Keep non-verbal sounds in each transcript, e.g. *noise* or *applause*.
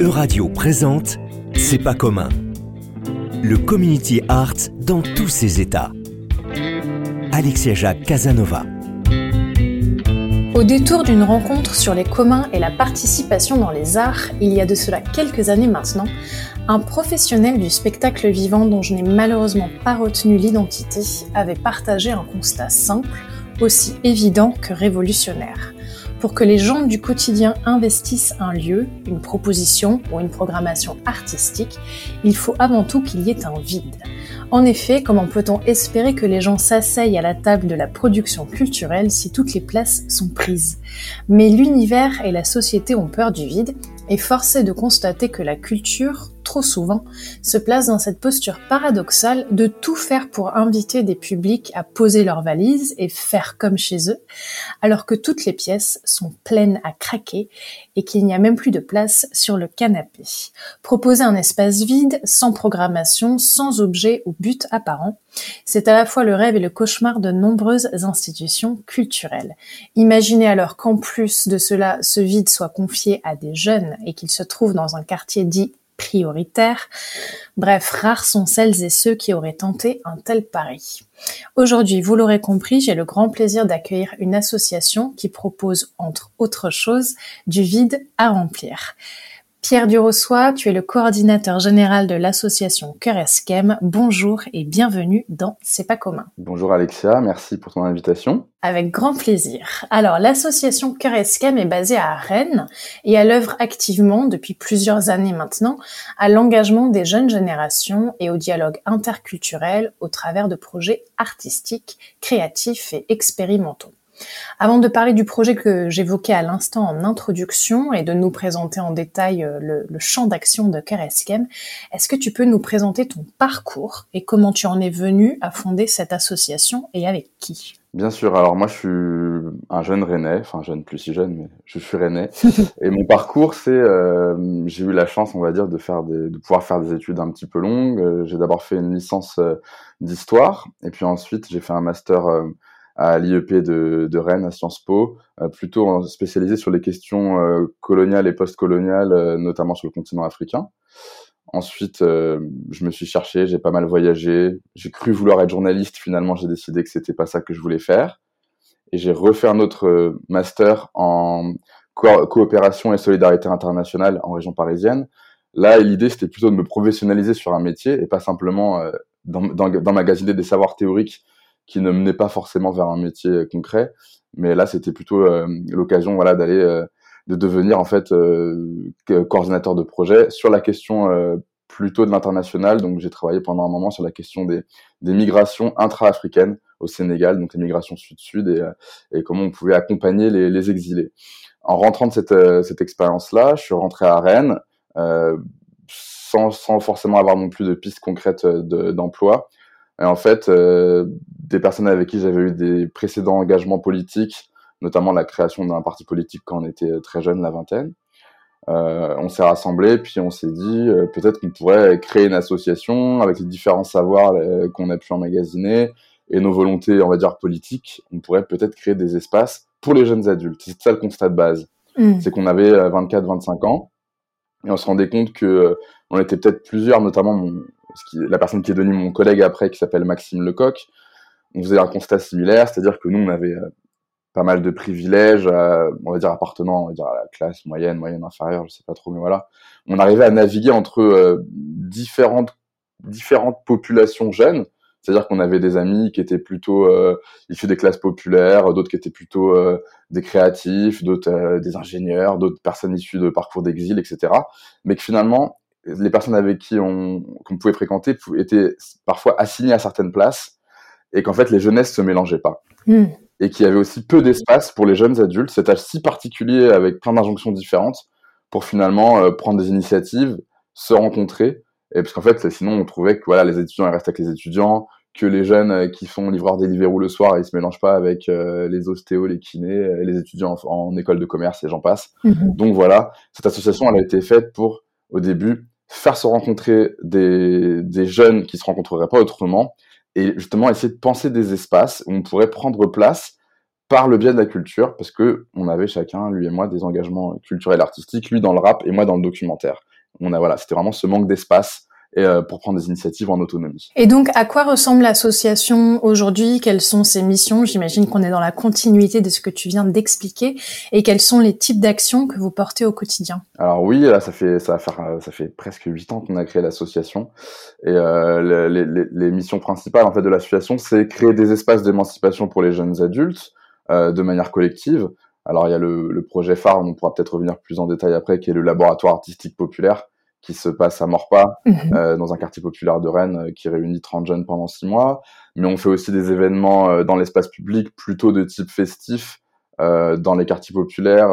Euradio présente C'est pas commun. Le community art dans tous ses états. Alexia Jacques Casanova. Au détour d'une rencontre sur les communs et la participation dans les arts, il y a de cela quelques années maintenant, un professionnel du spectacle vivant dont je n'ai malheureusement pas retenu l'identité avait partagé un constat simple, aussi évident que révolutionnaire. Pour que les gens du quotidien investissent un lieu, une proposition ou une programmation artistique, il faut avant tout qu'il y ait un vide. En effet, comment peut-on espérer que les gens s'asseyent à la table de la production culturelle si toutes les places sont prises? Mais l'univers et la société ont peur du vide, et force de constater que la culture, trop souvent, se place dans cette posture paradoxale de tout faire pour inviter des publics à poser leurs valises et faire comme chez eux, alors que toutes les pièces sont pleines à craquer et qu'il n'y a même plus de place sur le canapé. Proposer un espace vide, sans programmation, sans objet ou but apparent, c'est à la fois le rêve et le cauchemar de nombreuses institutions culturelles. Imaginez alors qu'en plus de cela, ce vide soit confié à des jeunes et qu'ils se trouvent dans un quartier dit prioritaire. Bref, rares sont celles et ceux qui auraient tenté un tel pari. Aujourd'hui, vous l'aurez compris, j'ai le grand plaisir d'accueillir une association qui propose, entre autres choses, du vide à remplir. Pierre Durossois, tu es le coordinateur général de l'association Cœur Esquem. Bonjour et bienvenue dans C'est pas commun. Bonjour Alexia, merci pour ton invitation. Avec grand plaisir. Alors, l'association Cœur Esquem est basée à Rennes et à l'œuvre activement depuis plusieurs années maintenant à l'engagement des jeunes générations et au dialogue interculturel au travers de projets artistiques, créatifs et expérimentaux. Avant de parler du projet que j'évoquais à l'instant en introduction et de nous présenter en détail euh, le, champ d'action de Kereskem, est-ce que tu peux nous présenter ton parcours et comment tu en es venu à fonder cette association et avec qui? Bien sûr, alors moi je suis un jeune rennais, enfin jeune plus si jeune, mais je suis rennais. *laughs* et mon parcours, c'est, euh, j'ai eu la chance, on va dire, de faire des, de pouvoir faire des études un petit peu longues. Euh, j'ai d'abord fait une licence d'histoire, et puis ensuite j'ai fait un master à l'IEP de, Rennes, à Sciences Po, euh, plutôt spécialisé sur les questions euh, coloniales et post-coloniales, euh, notamment sur le continent africain. Ensuite, je me suis cherché, j'ai pas mal voyagé, j'ai cru vouloir être journaliste, finalement j'ai décidé que c'était pas ça que je voulais faire. Et j'ai refait un autre master en coopération et solidarité internationale en région parisienne. Là, l'idée, c'était plutôt de me professionnaliser sur un métier et pas simplement d'emmagasiner des savoirs théoriques qui ne menait pas forcément vers un métier euh, concret. Mais là, c'était plutôt euh, l'occasion, voilà, d'aller, euh, de devenir en fait coordinateur de projet sur la question plutôt de l'international. Donc, j'ai travaillé pendant un moment sur la question des, des migrations intra-africaines au Sénégal, donc les migrations sud-sud et, et, comment on pouvait accompagner les, les exilés. En rentrant de cette, cette expérience-là, je suis rentré à Rennes euh, sans, sans, forcément avoir non plus de pistes concrètes d'emploi. Et en fait, euh, des personnes avec qui j'avais eu des précédents engagements politiques, notamment la création d'un parti politique quand on était très jeune, la vingtaine, euh, on s'est rassemblés, puis on s'est dit euh, peut-être qu'on pourrait créer une association avec les différents savoirs euh, qu'on a pu emmagasiner et nos volontés, on va dire, politiques. On pourrait peut-être créer des espaces pour les jeunes adultes. C'est ça le constat de base. Mmh. C'est qu'on avait 24-25 ans et on se rendait compte que on était peut-être plusieurs, notamment mon, la personne qui est devenue mon collègue après, qui s'appelle Maxime Lecoq, on faisait un constat similaire, c'est-à-dire que nous, on avait euh, pas mal de privilèges, euh, on va dire appartenant on va dire, à la classe moyenne, moyenne inférieure, je sais pas trop, mais voilà. On arrivait à naviguer entre euh, différentes, différentes populations jeunes, c'est-à-dire qu'on avait des amis qui étaient plutôt issus des classes populaires, d'autres qui étaient plutôt des créatifs, d'autres des ingénieurs, d'autres personnes issues de parcours d'exil, etc. Mais que finalement, les personnes avec qui on qu'on pouvait fréquenter étaient parfois assignées à certaines places et qu'en fait les jeunesses se mélangeaient pas. Hmm. Et qu'il y avait aussi peu d'espace pour les jeunes adultes, cet âge si particulier avec plein d'injonctions différentes pour finalement euh, prendre des initiatives, se rencontrer. Et parce qu'en fait, sinon on trouvait que voilà, les étudiants ils restent avec les étudiants, que les jeunes euh, qui font livreur des Deliveroo le soir, ils se mélangent pas avec euh, les ostéos, les kinés, les étudiants en, école de commerce et j'en passe. Hmm. Donc voilà, cette association elle a été faite pour au début faire se rencontrer des, des jeunes qui se rencontreraient pas autrement et justement essayer de penser des espaces où on pourrait prendre place par le biais de la culture, parce que on avait chacun, lui et moi, des engagements culturels artistiques, lui dans le rap et moi dans le documentaire. On a voilà, c'était vraiment ce manque d'espace et euh, pour prendre des initiatives en autonomie. Et donc, à quoi ressemble l'association aujourd'hui? Quelles sont ses missions? J'imagine qu'on est dans la continuité de ce que tu viens d'expliquer. Et quels sont les types d'actions que vous portez au quotidien? Alors oui, là, ça fait ça va faire ça fait presque huit ans qu'on a créé l'association. Et euh, les, les, les, missions principales en fait de l'association, c'est créer des espaces d'émancipation pour les jeunes adultes euh, de manière collective. Alors il y a le, le projet phare, on pourra peut-être revenir plus en détail après, qui est le laboratoire artistique populaire qui se passe à Morpa, mhm. euh, dans un quartier populaire de Rennes, euh, qui réunit 30 jeunes pendant 6 mois. Mais on fait aussi des événements euh, dans l'espace public, plutôt de type festif, euh, dans les quartiers populaires,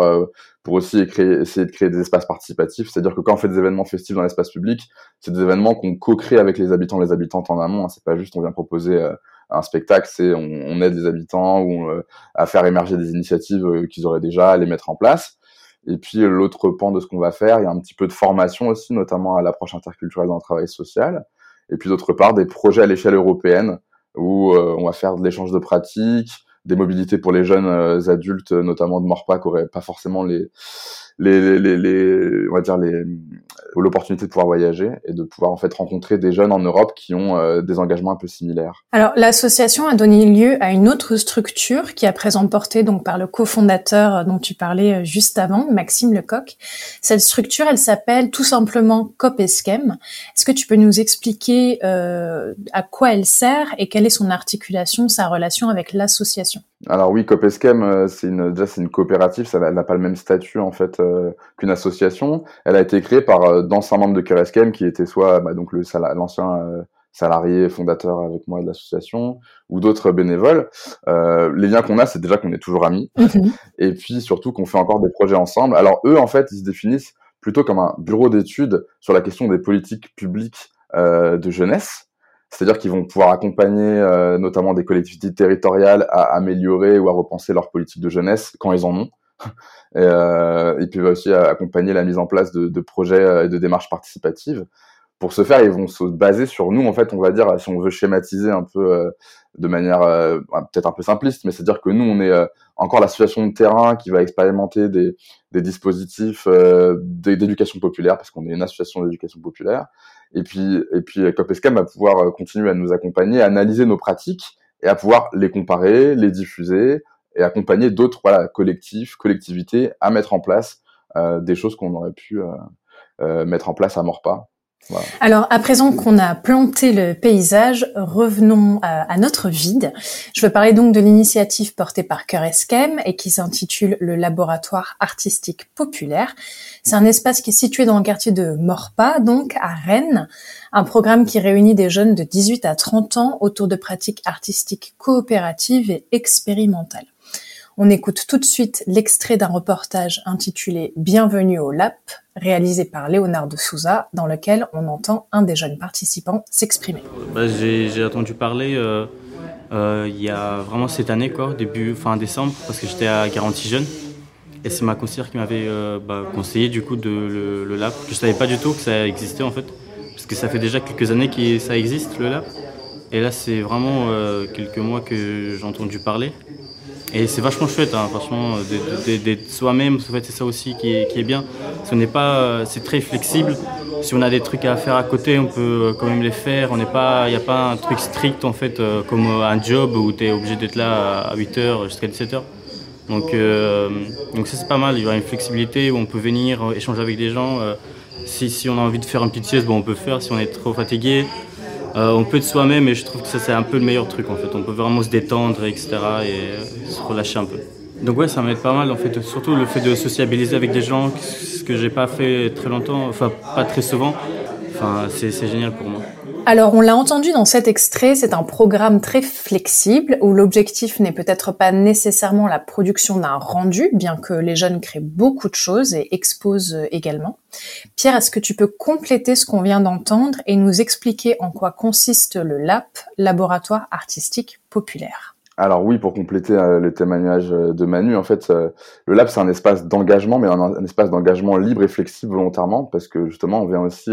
pour aussi créer, essayer de créer des espaces participatifs. C'est-à-dire que quand on fait des événements festifs dans l'espace public, c'est des événements qu'on co-crée avec les habitants, les habitantes en amont. Hein. C'est pas juste on vient proposer un spectacle, c'est on, on, aide les habitants ou à faire émerger des initiatives qu'ils auraient déjà, à les mettre en place. Et puis l'autre pan de ce qu'on va faire, il y a un petit peu de formation aussi, notamment à l'approche interculturelle dans le travail social. Et puis d'autre part, des projets à l'échelle européenne où euh, on va faire de l'échange de pratiques, des mobilités pour les jeunes euh, adultes, notamment de Morpa, qui n'auraient pas forcément les, les, les, les, on va dire les l'opportunité de pouvoir voyager et de pouvoir en fait rencontrer des jeunes en Europe qui ont euh, des engagements un peu similaires. Alors l'association a donné lieu à une autre structure qui a présent portée donc par le cofondateur dont tu parlais euh, juste avant, Maxime Lecoq. Cette structure, elle s'appelle tout simplement COPESCHEM. Est-ce que tu peux nous expliquer euh, à quoi elle sert et quelle est son articulation, sa relation avec l'association? Alors oui, Copeschem, euh, c'est une, déjà c'est une coopérative, ça n'a pas le même statut en fait euh, qu'une association. Elle a été créée par euh, d'anciens membres de Kereskem qui étaient soit bah, donc le l'ancien salarié fondateur avec moi de l'association ou d'autres bénévoles. les liens qu'on a, c'est déjà qu'on est toujours amis mhm. et puis surtout qu'on fait encore des projets ensemble. Alors eux, en fait, ils se définissent plutôt comme un bureau d'études sur la question des politiques publiques de jeunesse. C'est-à-dire qu'ils vont pouvoir accompagner euh, notamment des collectivités territoriales à améliorer ou à repenser leur politique de jeunesse quand ils en ont. *laughs* et, euh, ils peuvent aussi accompagner la mise en place de, de projets euh, et de démarches participatives. Pour ce faire, ils vont se baser sur nous, en fait, on va dire, si on veut schématiser un peu euh, de manière peut-être un peu simpliste, mais c'est-à-dire que nous, on est encore la situation de terrain qui va expérimenter des, des dispositifs d'éducation populaire, parce qu'on est une association d'éducation populaire, et puis, et puis Copescam va pouvoir euh, continuer à nous accompagner, à analyser nos pratiques et à pouvoir les comparer, les diffuser et accompagner d'autres voilà, collectifs, collectivités à mettre en place euh, des choses qu'on aurait pu euh, euh mettre en place à Alors, à présent qu'on a planté le paysage, revenons à, notre vide. Je veux parler donc de l'initiative portée par Cœur Esquem et qui s'intitule le Laboratoire Artistique Populaire. C'est un espace qui est situé dans le quartier de Morpa, donc à Rennes. Un programme qui réunit des jeunes de 18 à 30 ans autour de pratiques artistiques coopératives et expérimentales. On écoute tout de suite l'extrait d'un reportage intitulé Bienvenue au LAP, réalisé par Léonard de Souza, dans lequel on entend un des jeunes participants s'exprimer. Bah, j'ai entendu parler euh, euh, il y a vraiment cette année, quoi, début fin décembre, parce que j'étais à Garantie Jeune. Et c'est ma conseillère qui m'avait euh, bah, conseillé du coup de le, LAP. Je savais pas du tout que ça existait en fait, parce que ça fait déjà quelques années que ça existe le LAP. Et là, c'est vraiment quelques mois que j'ai entendu parler. Et c'est vachement chouette, hein, franchement, d'être soi-même, en fait, c'est ça aussi qui est, qui est bien. Ce euh, c'est très flexible. Si on a des trucs à faire à côté, on peut euh, quand même les faire. Il n'y a pas un truc strict en fait, euh, comme un job où tu es obligé d'être là à 8h jusqu'à 17h. Donc, donc ça c'est pas mal. Il y aura une flexibilité où on peut venir échanger avec des gens. si, si on a envie de faire une petite sieste, bon, on peut faire. Si on est trop fatigué, euh, on peut être soi-même et je trouve que ça c'est un peu le meilleur truc en fait. On peut vraiment se détendre, etc. et euh, se relâcher un peu. Donc ouais, ça m'aide pas mal en fait. Surtout le fait de sociabiliser avec des gens, ce que j'ai pas fait très longtemps, enfin pas très souvent. Enfin, c'est génial pour moi. Alors, on l'a entendu dans cet extrait, c'est un programme très flexible où l'objectif n'est peut-être pas nécessairement la production d'un rendu, bien que les jeunes créent beaucoup de choses et exposent également. Pierre, est-ce que tu peux compléter ce qu'on vient d'entendre et nous expliquer en quoi consiste le LAP, Laboratoire Artistique Populaire? Alors oui, pour compléter euh, le témoignage euh, de Manu, en fait, euh, le lab c'est un espace d'engagement, mais un, espace d'engagement libre et flexible volontairement, parce que justement on vient aussi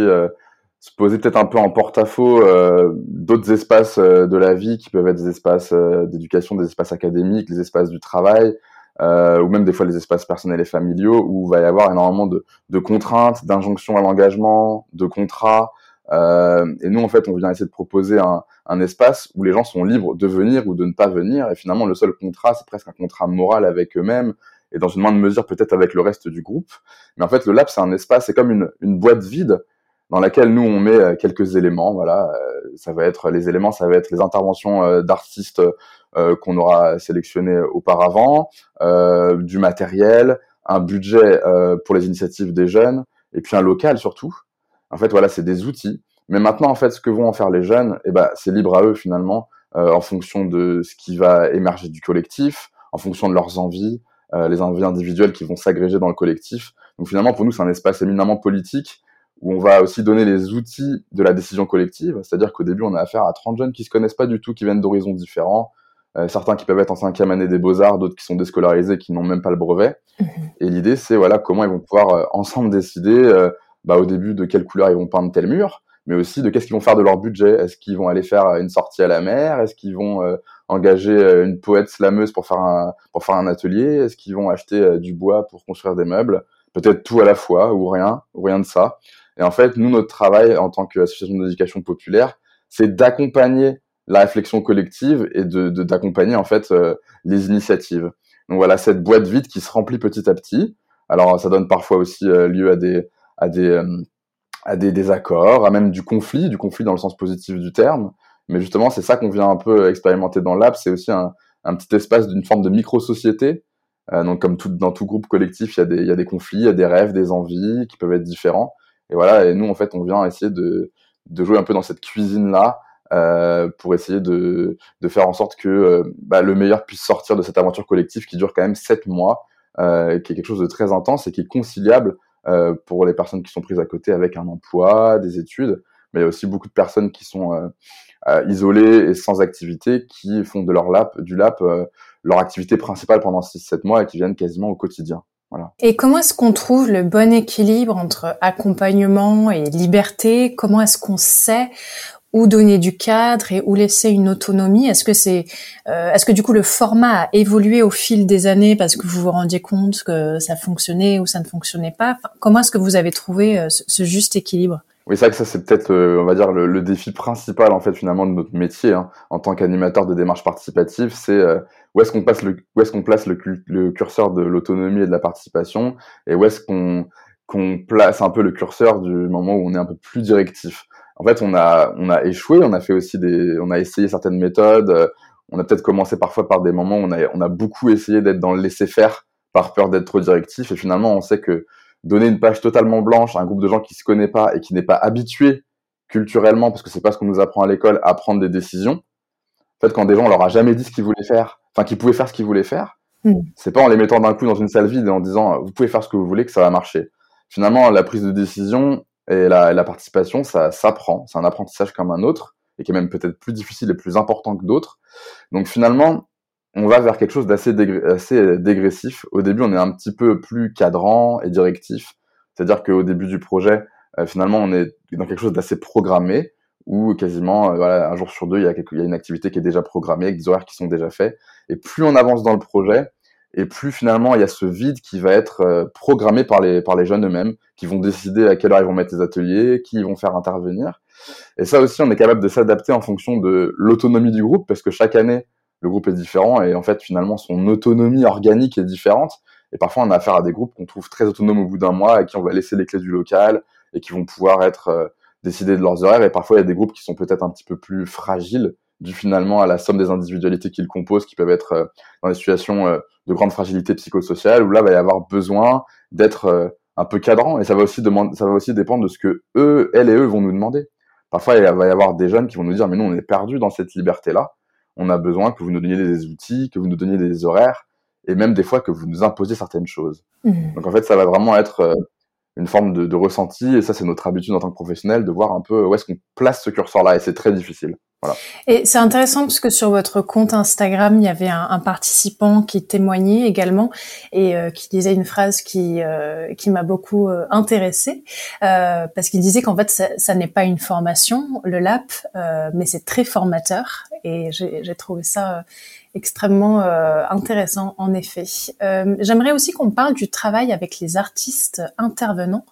se poser peut-être un peu en porte-à-faux euh, d'autres espaces euh, de la vie qui peuvent être des espaces euh, d'éducation, des espaces académiques, les espaces du travail, ou même des fois les espaces personnels et familiaux où il va y avoir énormément de, de contraintes, d'injonctions à l'engagement, de contrats. et nous, en fait, on vient essayer de proposer un, un, espace où les gens sont libres de venir ou de ne pas venir. Et finalement, le seul contrat, c'est presque un contrat moral avec eux-mêmes et dans une moindre mesure peut-être avec le reste du groupe. Mais en fait, le lab, c'est un espace, c'est comme une, une boîte vide dans laquelle nous on met euh, quelques éléments. Voilà, euh, ça va être les éléments, ça va être les interventions euh, d'artistes qu'on aura sélectionnés auparavant, du matériel, un budget pour les initiatives des jeunes, et puis un local surtout. En fait, voilà, c'est des outils. Mais maintenant, en fait, ce que vont en faire les jeunes, eh ben, c'est libre à eux finalement, en fonction de ce qui va émerger du collectif, en fonction de leurs envies, les envies individuelles qui vont s'agréger dans le collectif. Donc finalement, pour nous, c'est un espace éminemment politique où on va aussi donner les outils de la décision collective, c'est-à-dire qu'au début, on a affaire à 30 jeunes qui se connaissent pas du tout, qui viennent d'horizons différents, euh, certains qui peuvent être en cinquième année des beaux-arts, d'autres qui sont déscolarisés, qui n'ont même pas le brevet. Mhm. Et l'idée, c'est voilà comment ils vont pouvoir euh, ensemble décider, euh, bah, au début, de quelle couleur ils vont peindre tel mur, mais aussi de qu'est-ce qu'ils vont faire de leur budget. Est-ce qu'ils vont aller faire une sortie à la mer? Est-ce qu'ils vont engager une poète slameuse pour faire un, pour faire un atelier? Est-ce qu'ils vont acheter du bois pour construire des meubles? Peut-être tout à la fois, ou rien, ou rien de ça. Et en fait, nous, notre travail en tant qu'association d'éducation populaire, c'est d'accompagner la réflexion collective et de d'accompagner en fait euh, les initiatives. Donc voilà, cette boîte vide qui se remplit petit à petit. Alors ça donne parfois aussi euh, lieu à des à des euh, à des désaccords, à même du conflit, du conflit dans le sens positif du terme. Mais justement, c'est ça qu'on vient un peu expérimenter dans l'app. C'est aussi un, un petit espace d'une forme de micro-société. donc comme tout, dans tout groupe collectif, il y, il y a des conflits, il y a des rêves, des envies qui peuvent être différents. Et voilà, et nous, en fait, on vient essayer de, de jouer un peu dans cette cuisine-là euh, pour essayer de, de faire en sorte que euh, bah, le meilleur puisse sortir de cette aventure collective qui dure quand même sept mois, euh, qui est quelque chose de très intense et qui est conciliable euh, pour les personnes qui sont prises à côté avec un emploi, des études. Mais il y a aussi beaucoup de personnes qui sont euh, isolées et sans activité, qui font de leur lap, du lap leur activité principale pendant 6-7 mois et qui viennent quasiment au quotidien. Et comment est-ce qu'on trouve le bon équilibre entre accompagnement et liberté? Comment est-ce qu'on sait où donner du cadre et où laisser une autonomie? Est-ce que c'est, euh, est-ce que du coup le format a évolué au fil des années parce que vous vous rendiez compte que ça fonctionnait ou ça ne fonctionnait pas? Comment est-ce que vous avez trouvé euh, ce juste équilibre? Oui, c'est vrai que ça, c'est peut-être, euh, on va dire, le, défi principal, en fait, finalement, de notre métier, hein, en tant qu'animateur de démarche participative, c'est euh, où est-ce qu'on place le, curseur de l'autonomie et de la participation, et où est-ce qu'on place un peu le curseur du moment où on est un peu plus directif. En fait, on a, échoué, on a fait aussi des, on a essayé certaines méthodes, euh, on a peut-être commencé parfois par des moments où on a, on a beaucoup essayé d'être dans le laisser-faire par peur d'être trop directif, et finalement, on sait que donner une page totalement blanche à un groupe de gens qui se connaît pas et qui n'est pas habitué culturellement, parce que c'est pas ce qu'on nous apprend à l'école, à prendre des décisions. En fait, quand des gens on leur a jamais dit ce qu'ils voulaient faire, enfin qu'ils pouvaient faire ce qu'ils voulaient faire, mm. c'est pas en les mettant d'un coup dans une salle vide et en disant vous pouvez faire ce que vous voulez que ça va marcher. Finalement, la prise de décision et la, la participation, ça s'apprend. C'est un apprentissage comme un autre et qui est même peut-être plus difficile et plus important que d'autres. Donc finalement, on va vers quelque chose d'assez assez dégressif. Au début, on est un petit peu plus cadrant et directif. C'est-à-dire qu'au début du projet, euh, finalement, on est dans quelque chose d'assez programmé, où quasiment, euh, voilà, un jour sur deux, il y, a y, a une activité qui est déjà programmée, avec des horaires qui sont déjà faits. Et plus on avance dans le projet, et plus finalement, il y a ce vide qui va être euh, programmé par les, par les jeunes eux-mêmes, qui vont décider à quelle heure ils vont mettre les ateliers, qui ils vont faire intervenir. Et ça aussi, on est capable de s'adapter en fonction de l'autonomie du groupe, parce que chaque année, le groupe est différent et en fait finalement son autonomie organique est différente. Et parfois on a affaire à des groupes qu'on trouve très autonomes au bout d'un mois et qui on va laisser les clés du local et qui vont pouvoir être euh, décidés de leurs horaires. Et parfois il y a des groupes qui sont peut-être un petit peu plus fragiles dû finalement à la somme des individualités qu'ils composent, qui peuvent être euh, dans des situations euh, de grande fragilité psychosociale, où là, va y avoir besoin d'être un peu cadrant, et ça va aussi demander, ça va aussi dépendre de ce que eux, et eux vont nous demander. Parfois, il va y avoir des jeunes qui vont nous dire, mais nous, on est perdus dans cette liberté-là, on a besoin que vous nous donniez des outils, que vous nous donniez des horaires, et même des fois que vous nous imposiez certaines choses. Mmh. Donc en fait, ça va vraiment être euh, une forme de, de ressenti. Et ça, c'est notre habitude en tant que professionnel de voir un peu où est-ce qu'on place ce curseur-là. Et c'est très difficile. Voilà. Et c'est intéressant parce que sur votre compte Instagram, il y avait un, un participant qui témoignait également et euh, qui disait une phrase qui euh, qui m'a beaucoup euh, intéressée parce qu'il disait qu'en fait ça, ça n'est pas une formation, le LAP, mais c'est très formateur et j'ai trouvé ça extrêmement intéressant en effet. J'aimerais aussi qu'on parle du travail avec les artistes intervenants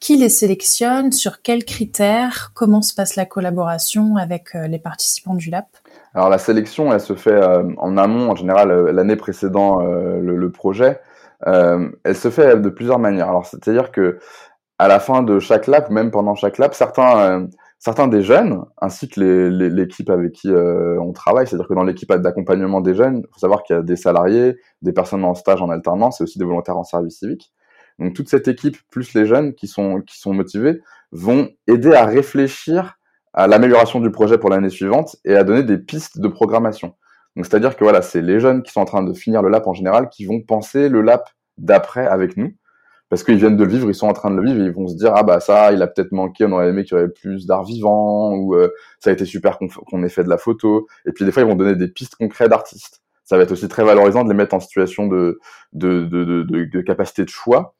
qui les sélectionne? Sur quels critères? Comment se passe la collaboration avec euh, les participants du LAP Alors la sélection, elle se fait euh, en amont, en général euh, l'année précédant le, le, projet. elle se fait de plusieurs manières. Alors c'est-à-dire que à la fin de chaque lap, même pendant chaque lap, certains certains des jeunes, ainsi que l'équipe avec qui on travaille, c'est-à-dire que dans l'équipe d'accompagnement des jeunes, il faut savoir qu'il y a des salariés, des personnes en stage en alternance et aussi des volontaires en service civique. Donc toute cette équipe, plus les jeunes qui sont, qui sont motivés, vont aider à réfléchir à l'amélioration du projet pour l'année suivante et à donner des pistes de programmation. Donc c'est-à-dire que voilà, c'est les jeunes qui sont en train de finir le lap en général qui vont penser le lap d'après avec nous parce qu'ils viennent de le vivre, ils sont en train de le vivre et ils vont se dire ah bah ça, il a peut-être manqué, on aurait aimé qu'il y avait plus d'art vivant ou euh, ça a été super qu'on ait fait de la photo et puis des fois ils vont donner des pistes concrètes d'artistes. Ça va être aussi très valorisant de les mettre en situation de de, de, de, de capacité de choix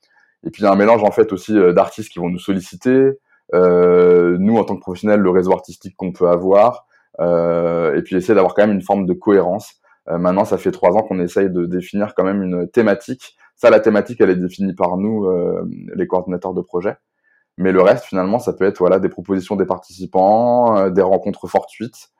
et puis il y a un mélange en fait aussi euh, d'artistes qui vont nous solliciter, euh, nous en tant que professionnels, le réseau artistique qu'on peut avoir, euh, et puis essayer d'avoir quand même une forme de cohérence. Euh, maintenant, ça fait trois ans qu'on essaye de définir quand même une thématique. Ça, la thématique, elle est définie par nous, euh, les coordinateurs de projet. Mais le reste, finalement, ça peut être voilà des propositions des participants, des rencontres fortuites,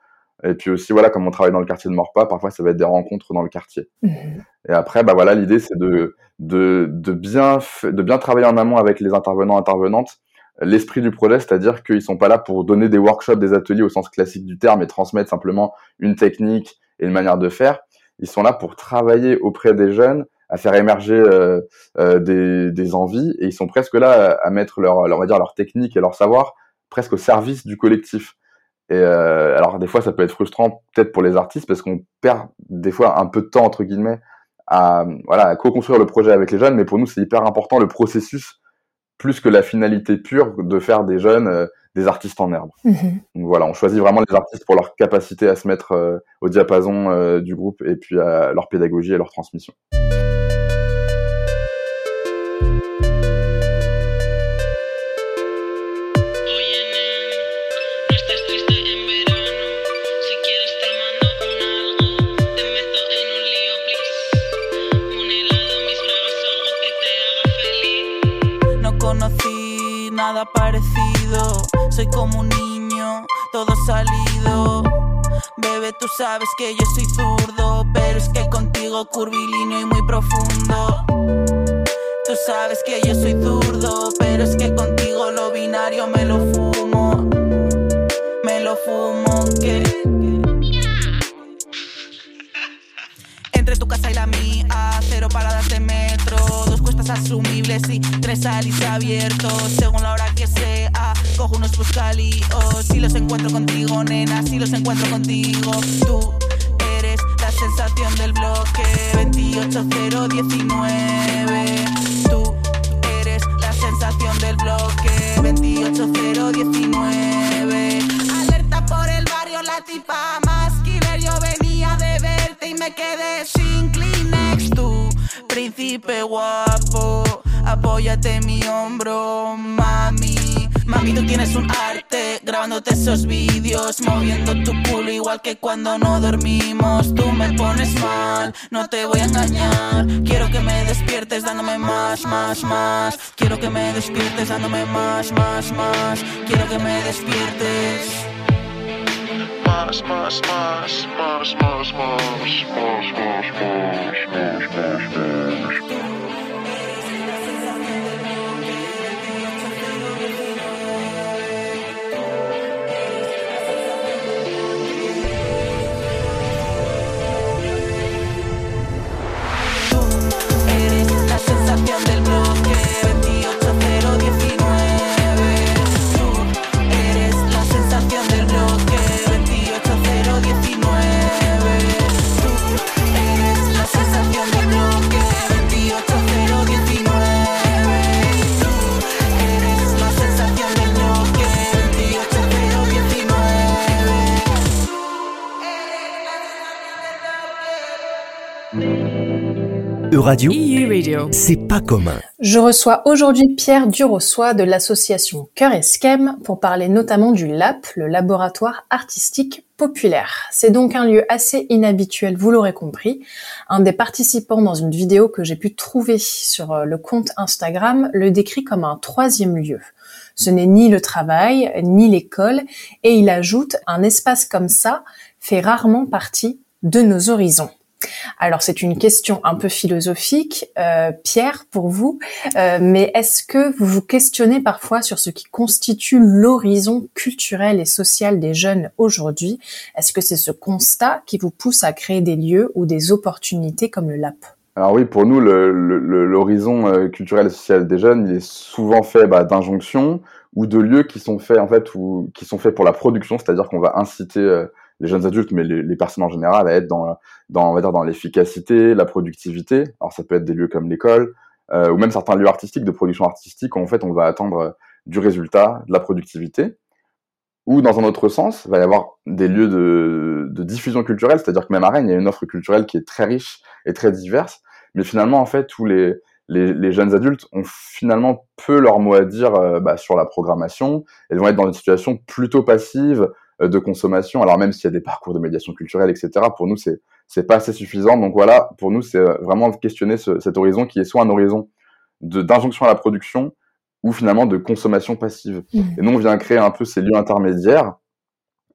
et puis aussi, voilà, comme on travaille dans le quartier de Morpa, parfois ça va être des rencontres dans le quartier. Mhm. Et après, bah voilà, l'idée c'est de, de, de, bien, de bien travailler en amont avec les intervenants, intervenantes, l'esprit du projet, c'est-à-dire qu'ils sont pas là pour donner des workshops, des ateliers au sens classique du terme et transmettre simplement une technique et une manière de faire. Ils sont là pour travailler auprès des jeunes, à faire émerger euh, euh, des, des, envies, et ils sont presque là à, mettre leur, leur, on va dire, leur technique et leur savoir presque au service du collectif. Et euh, alors des fois ça peut être frustrant peut-être pour les artistes parce qu'on perd des fois un peu de temps entre guillemets à voilà à co-construire le projet avec les jeunes, mais pour nous c'est hyper important le processus plus que la finalité pure de faire des jeunes des artistes en herbe. Mhm. Donc voilà, on choisit vraiment les artistes pour leur capacité à se mettre euh, au diapason euh, du groupe et puis à leur pédagogie et leur transmission. Soy como un niño, todo salido. Bebé, tú sabes que yo soy zurdo, pero es que contigo curvilíneo y muy profundo. Tú sabes que yo soy zurdo, y tres alis abiertos, según la hora que sea. Cojo unos buscalíos, si los encuentro contigo, nena, si los encuentro contigo, tú eres la sensación del bloque. 28019. Tú eres la sensación del bloque. 28019. Alerta por el barrio, la tipa más killer, yo venía de verte y me quedé sin Kleenex, tú príncipe guapo, apóyate mi hombro, mami. Mami, tú tienes un arte grabándote esos vídeos, moviendo tu culo igual que cuando no dormimos. Tú me pones mal, no te voy a engañar. Quiero que me despiertes dándome más, más, más. Quiero que me despiertes dándome más, más, más. Quiero que me despiertes. Más, más, más, más, más, más, más, más, más, más, más. Radio, c'est pas commun. Je reçois aujourd'hui Pierre Durossois de l'association Cœur Esquem pour parler notamment du LAP, le laboratoire artistique populaire. C'est donc un lieu assez inhabituel, vous l'aurez compris. Un des participants dans une vidéo que j'ai pu trouver sur euh, le compte Instagram le décrit comme un troisième lieu. Ce n'est ni le travail, ni l'école, et il ajoute un espace comme ça fait rarement partie de nos horizons. Alors c'est une question un peu philosophique, euh, Pierre, pour vous, euh, mais est-ce que vous vous questionnez parfois sur ce qui constitue l'horizon culturel et social des jeunes aujourd'hui? Est-ce que c'est ce constat qui vous pousse à créer des lieux ou des opportunités comme le LAP alors oui, pour nous, l'horizon euh, culturel et social des jeunes, est souvent fait bah, d'injonctions ou de lieux qui sont faits en fait ou qui sont faits pour la production, c'est-à-dire qu'on va inciter les jeunes adultes, mais les, personnes en général, à être dans, dans on va dire, dans l'efficacité, la productivité. Alors ça peut être des lieux comme l'école, euh, ou même certains lieux artistiques, de production artistique, où en fait on va attendre du résultat, de la productivité. Ou dans un autre sens, il va y avoir des lieux de, de diffusion culturelle, c'est-à-dire que même à Rennes, il y a une offre culturelle qui est très riche et très diverse, mais finalement, en fait, tous les, les, jeunes adultes ont finalement peu leur mot à dire euh, bah, sur la programmation. Ils vont être dans une situation plutôt passive, euh, de consommation. Alors même s'il y a des parcours de médiation culturelle, etc., pour nous, c'est c'est pas assez suffisant. Donc voilà, pour nous, c'est euh, vraiment questionner cet horizon qui est soit un horizon d'injonction à la production ou finalement de consommation passive. Mmh. Et nous, on vient créer un peu ces lieux intermédiaires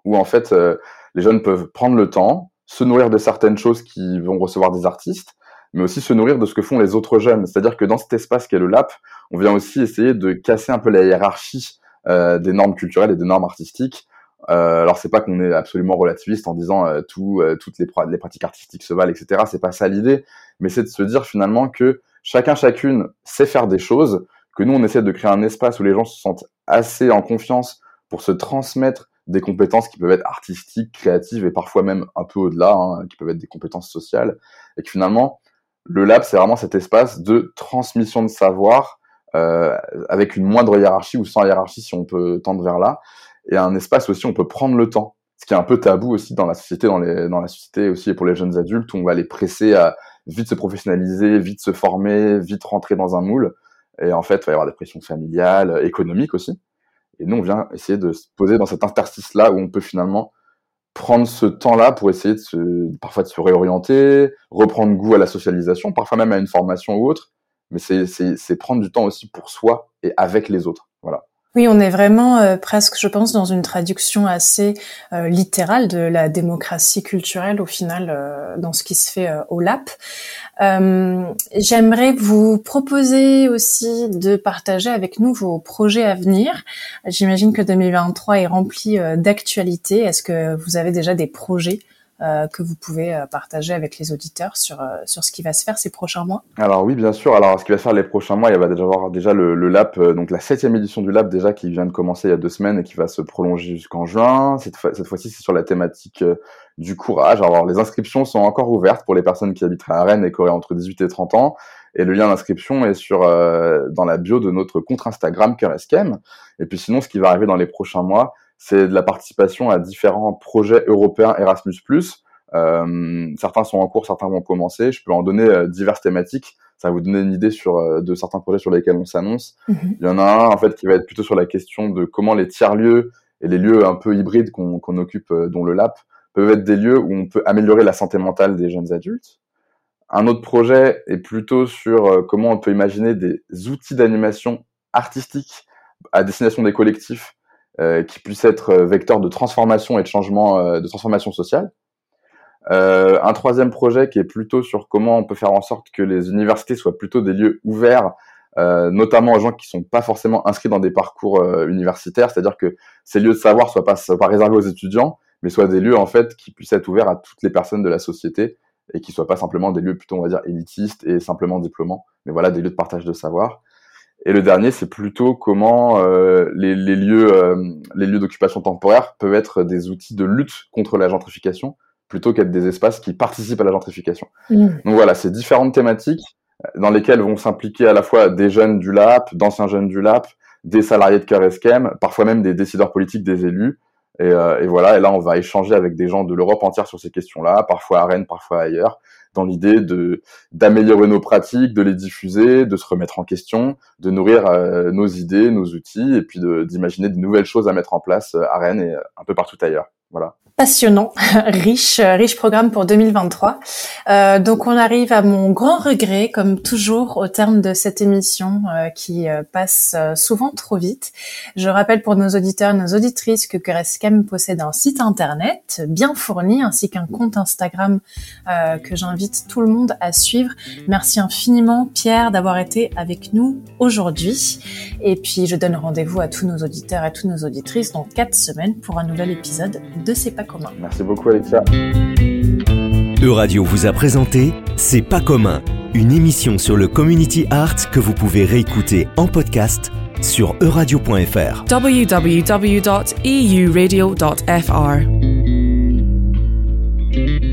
où en fait euh, les jeunes peuvent prendre le temps, se nourrir de certaines choses qui vont recevoir des artistes, mais aussi se nourrir de ce que font les autres jeunes. C'est-à-dire que dans cet espace qu'est le LAP, on vient aussi essayer de casser un peu la hiérarchie des normes culturelles et des normes artistiques euh, alors c'est pas qu'on est absolument relativiste en disant euh, tout, euh, toutes les, pratiques artistiques se valent, etc. C'est pas ça l'idée, mais c'est de se dire finalement que chacun chacune sait faire des choses, que nous on essaie de créer un espace où les gens se sentent assez en confiance pour se transmettre des compétences qui peuvent être artistiques, créatives et parfois même un peu au-delà, hein, qui peuvent être des compétences sociales, et que finalement le lab c'est vraiment cet espace de transmission de savoir euh, avec une moindre hiérarchie ou sans hiérarchie si on peut tendre vers là et un espace aussi où on peut prendre le temps. Ce qui est un peu tabou aussi dans la société, dans, la société aussi et pour les jeunes adultes, où on va les presser à vite se professionnaliser, vite se former, vite rentrer dans un moule. Et en fait, il va y avoir des pressions familiales, économiques aussi. Et nous, on vient essayer de se poser dans cet interstice-là où on peut finalement prendre ce temps-là pour essayer de se, parfois de se réorienter, reprendre goût à la socialisation, parfois même à une formation ou autre. Mais c'est prendre du temps aussi pour soi et avec les autres. Voilà. Oui, on est vraiment euh, presque, je pense, dans une traduction assez euh, littérale de la démocratie culturelle au final euh, dans ce qui se fait au LAP. J'aimerais vous proposer aussi de partager avec nous vos projets à venir. J'imagine que 2023 est rempli d'actualités. Est-ce que vous avez déjà des projets? Que vous pouvez euh, partager avec les auditeurs sur, euh, sur ce qui va se faire ces prochains mois Alors oui, bien sûr. Alors ce qui va se faire les prochains mois, il va déjà avoir déjà le, le LAP, donc la septième édition du LAP déjà qui vient de commencer il y a deux semaines et qui va se prolonger jusqu'en juin. Cette, fois, cette fois-ci, c'est sur la thématique du courage. Alors les inscriptions sont encore ouvertes pour les personnes qui habiteraient à Rennes et qui auraient entre 18 et 30 ans. Et le lien d'inscription est sur dans la bio de notre compte Instagram Cœur Et puis sinon, ce qui va arriver dans les prochains mois, c'est de la participation à différents projets européens Erasmus+. Euh, certains sont en cours, certains vont commencer. Je peux en donner euh, diverses thématiques. Ça va vous donner une idée sur euh, de certains projets sur lesquels on s'annonce. Mhm. Il y en a un en fait qui va être plutôt sur la question de comment les tiers lieux et les lieux un peu hybrides qu'on occupe, dont le LAP, peuvent être des lieux où on peut améliorer la santé mentale des jeunes adultes. Un autre projet est plutôt sur comment on peut imaginer des outils d'animation artistique à destination des collectifs euh, qui puisse être euh, vecteur de transformation et de changement, euh, de transformation sociale. un troisième projet qui est plutôt sur comment on peut faire en sorte que les universités soient plutôt des lieux ouverts notamment aux gens qui sont pas forcément inscrits dans des parcours universitaires, c'est-à-dire que ces lieux de savoir soient pas, soient pas réservés aux étudiants, mais soient des lieux en fait qui puissent être ouverts à toutes les personnes de la société et qui soient pas simplement des lieux plutôt on va dire élitistes et simplement diplômants, mais voilà des lieux de partage de savoir. Et le dernier, c'est plutôt comment euh, les, les, lieux, euh, les lieux d'occupation temporaire peuvent être des outils de lutte contre la gentrification, plutôt qu'être des espaces qui participent à la gentrification. Mmh. Donc voilà, c'est différentes thématiques euh, dans lesquelles vont s'impliquer à la fois des jeunes du LAP, d'anciens jeunes du LAP, des salariés de Cœur Esquem, parfois même des décideurs politiques, des élus, Et, et, voilà, et là, on va échanger avec des gens de l'Europe entière sur ces questions-là, parfois à Rennes, parfois ailleurs, dans l'idée de d'améliorer nos pratiques, de les diffuser, de se remettre en question, de nourrir nos idées, nos outils, et puis d'imaginer de, nouvelles choses à mettre en place à Rennes et un peu partout ailleurs. Passionnant, *laughs* riche, riche programme pour 2023. Euh, donc on arrive à mon grand regret, comme toujours, au terme de cette émission euh, qui euh, passe euh, souvent trop vite. Je rappelle pour nos auditeurs, nos auditrices que Kereskem possède un site internet bien fourni ainsi qu'un compte Instagram que j'invite tout le monde à suivre. Merci infiniment Pierre d'avoir été avec nous aujourd'hui. Et puis je donne rendez-vous à tous nos auditeurs et à toutes nos auditrices dans quatre semaines pour un nouvel épisode c'est pas commun. Merci beaucoup Alexa. Euradio vous a présenté C'est pas commun, une émission sur le community art que vous pouvez réécouter en podcast sur euradio.fr. www.euradio.fr.